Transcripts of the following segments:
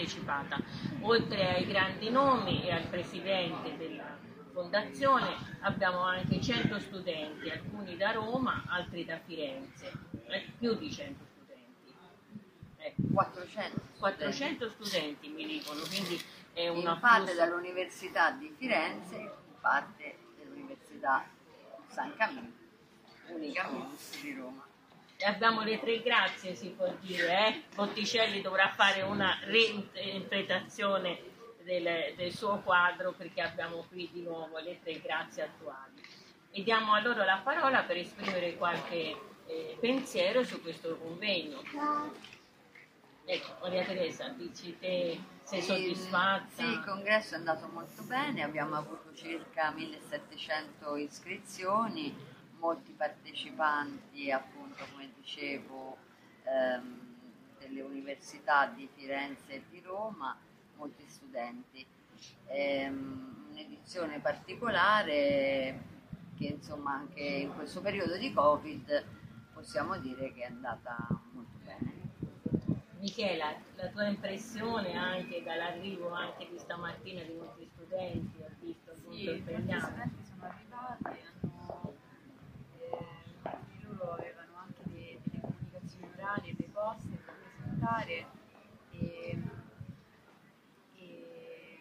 partecipata. Oltre ai grandi nomi e al presidente della fondazione abbiamo anche 100 studenti, alcuni da Roma, altri da Firenze, eh, più di 100 studenti. Ecco, 400 400 studenti mi dicono, quindi è in una parte dall'Università di Firenze, in parte dell'Università San Camillo, unica di Roma. Abbiamo le tre grazie, si può dire. Eh? Botticelli dovrà fare una reinterpretazione del, del suo quadro perché abbiamo qui di nuovo le tre grazie attuali. E diamo a loro la parola per esprimere qualche eh, pensiero su questo convegno. Ecco, Maria Teresa, dici te, sei soddisfatta? Sì, il congresso è andato molto bene, abbiamo avuto circa 1700 iscrizioni, molti partecipanti appunto come dicevo ehm, delle università di Firenze e di Roma, molti studenti. Ehm, un'edizione particolare che insomma anche in questo periodo di Covid possiamo dire che è andata molto bene. Michela, la tua impressione anche dall'arrivo anche di stamattina di molti studenti, ho visto appunto Sì, il i Pegnano. studenti sono arrivati, hanno, eh, molti di loro avevano anche de- delle comunicazioni orali, dei poster da presentare e, e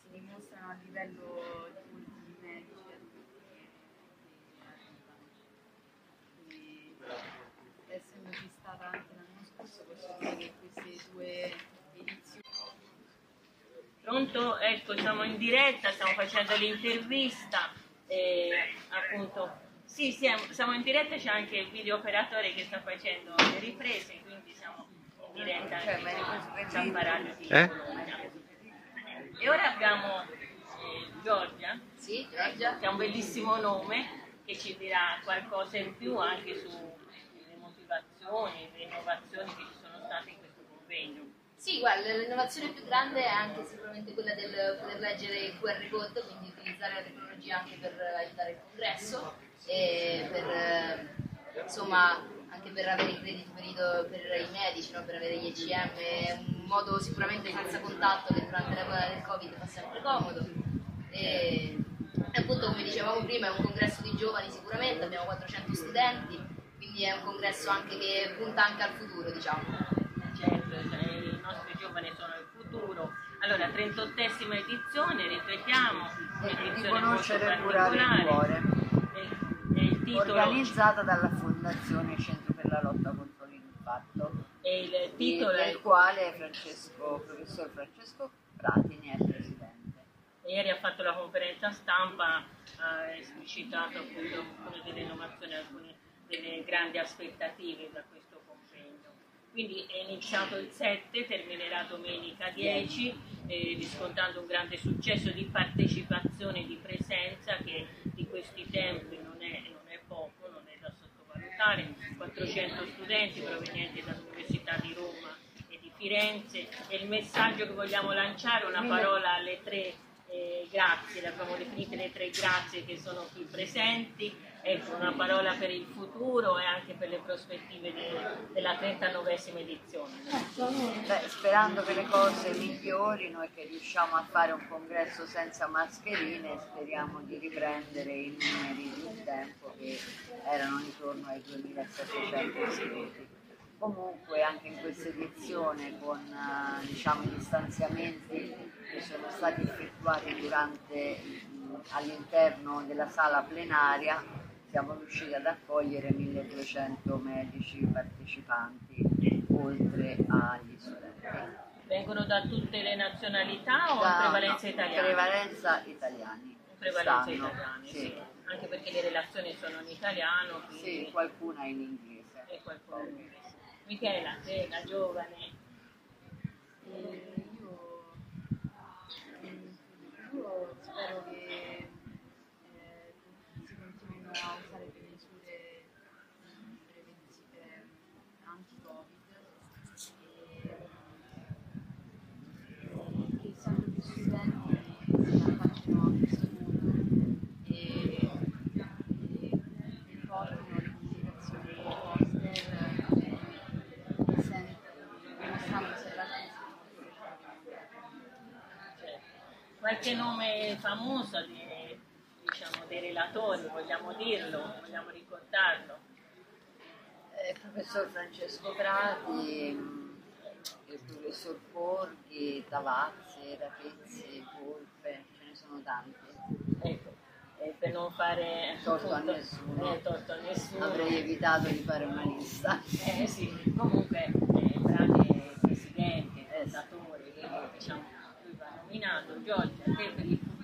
si dimostrano a livello di molti medici e adulti che, che arrivano. Quindi, essendoci stata anche l'anno scorso, posso dire che queste due edizioni Pronto? Ecco, siamo in diretta, stiamo facendo l'intervista. E, appunto, sì, siamo, siamo in diretta, c'è anche il video operatore che sta facendo le riprese, quindi siamo in diretta Cioè, anche? Paraglio di Eh? Bologna. E ora abbiamo eh, Giorgia, Sì, Giorgia? che ha un bellissimo nome, che ci dirà qualcosa in più anche sulle motivazioni, le innovazioni che ci sono state in questo convegno. Sì, guarda, l'innovazione più grande è anche sicuramente quella del poter leggere il QR code, quindi utilizzare la tecnologia anche per aiutare il congresso e per, insomma, anche per avere i crediti per i, medici, no? per avere gli ECM, è un modo sicuramente senza contatto che durante l'epoca del Covid fa sempre comodo. E appunto, come dicevamo prima, è un congresso di giovani sicuramente, abbiamo 400 studenti, quindi è un congresso anche che punta anche al futuro, diciamo. Certo, cioè, i nostri giovani sono il futuro. Allora, 38esima edizione, ripetiamo, di un'edizione molto conoscere e curare il cuore, il titolo, organizzata dalla Fondazione Centro per la lotta contro l'infarto, e il titolo è del quale Francesco, professor Francesco Pratini è presidente. Ieri ha fatto la conferenza stampa, ha esplicitato appunto alcune delle innovazioni, alcune delle grandi aspettative da questo convegno. Quindi è iniziato il 7, terminerà domenica 10 eh, riscontrando un grande successo di partecipazione, di presenza che di questi tempi non è, non è poco, non è da sottovalutare. 400 studenti provenienti dall'Università di Roma e di Firenze e il messaggio che vogliamo lanciare, una parola alle tre eh, grazie, le abbiamo definite le tre grazie che sono qui presenti, ecco una parola per il futuro e anche per le prospettive di, della 39esima edizione. Beh, sperando che le cose migliorino e che riusciamo a fare un congresso senza mascherine, speriamo di riprendere i numeri di un tempo che erano intorno ai 2700 iscritti. Comunque anche in questa edizione con uh, diciamo, i distanziamenti che sono stati effettuati durante, all'interno della sala plenaria siamo riusciti ad accogliere 1200 medici partecipanti oltre agli studenti. Vengono da tutte le nazionalità o da, prevalenza no, italiana? Prevalenza italiani. Prevalenza italiani, sì. sì. Anche perché le relazioni sono in italiano. Quindi... Sì, qualcuna in inglese. E qualcuna in inglese. Michela, sei la giovane. Eh, io, io, spero che a usare le misure preventive anti-Covid e che sempre più studenti si affacciano a questo mondo e, e, e portano le comunicazioni poster qualche nome famoso di, diciamo, dei relatori, vogliamo dirlo, vogliamo ricordarlo? Eh, il professor Francesco Prati, il professor Porghi, Tavazzi, Rapezzi, Volpe, ce ne sono tanti. Ecco, eh, per non fare torto, appunto, a nessuno. Eh, torto a nessuno. Avrei evitato di fare una lista. Eh sì, comunque eh, Prati è presidente, è datore, diciamo nominato Giorgia, te per il?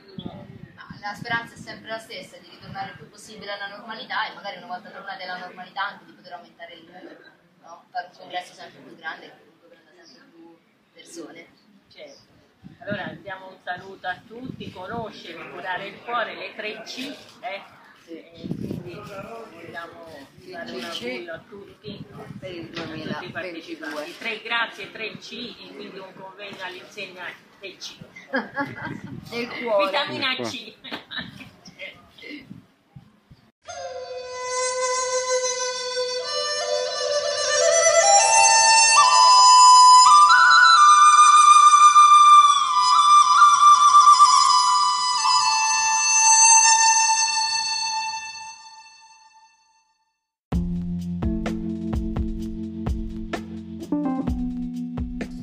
La speranza è sempre la stessa, di ritornare il più possibile alla normalità e magari una volta tornati alla normalità anche di poter aumentare il numero, no? fare un congresso sempre più grande che comunque prenda sempre più persone. Certo. Allora diamo un saluto a tutti, conoscere, curare il cuore, le tre C, eh? e quindi vogliamo dare un augurio a tutti per il 2022. Tre grazie, tre C, e quindi un convegno all'insegna del C. del cuore. Vitamina C.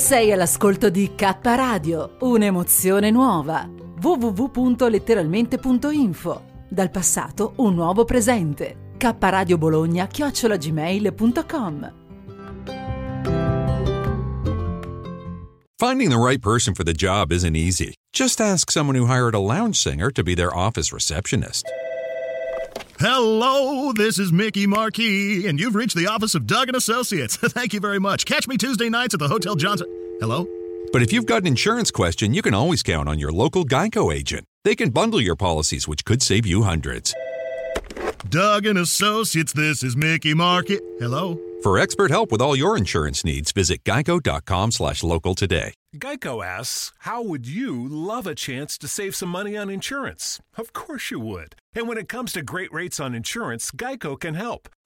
Sei all'ascolto di K Radio, un'emozione nuova. www.letteralmente.info. Dal passato un nuovo presente. K Radio Bologna chiocciolagmail.com. Finding the right person for the job isn't easy. Just ask someone who hired a lounge singer to be their office receptionist. Hello, this is Mickey Marquis, and you've reached the office of Doug and Associates. Thank you very much. Catch me Tuesday nights at the Hotel Johnson. Hello? But if you've got an insurance question, you can always count on your local Geico agent. They can bundle your policies, which could save you hundreds. Doug and Associates, this is Mickey Marquis. Hello? For expert help with all your insurance needs, visit geico.com slash local today. Geico asks, how would you love a chance to save some money on insurance? Of course you would. And when it comes to great rates on insurance, Geico can help.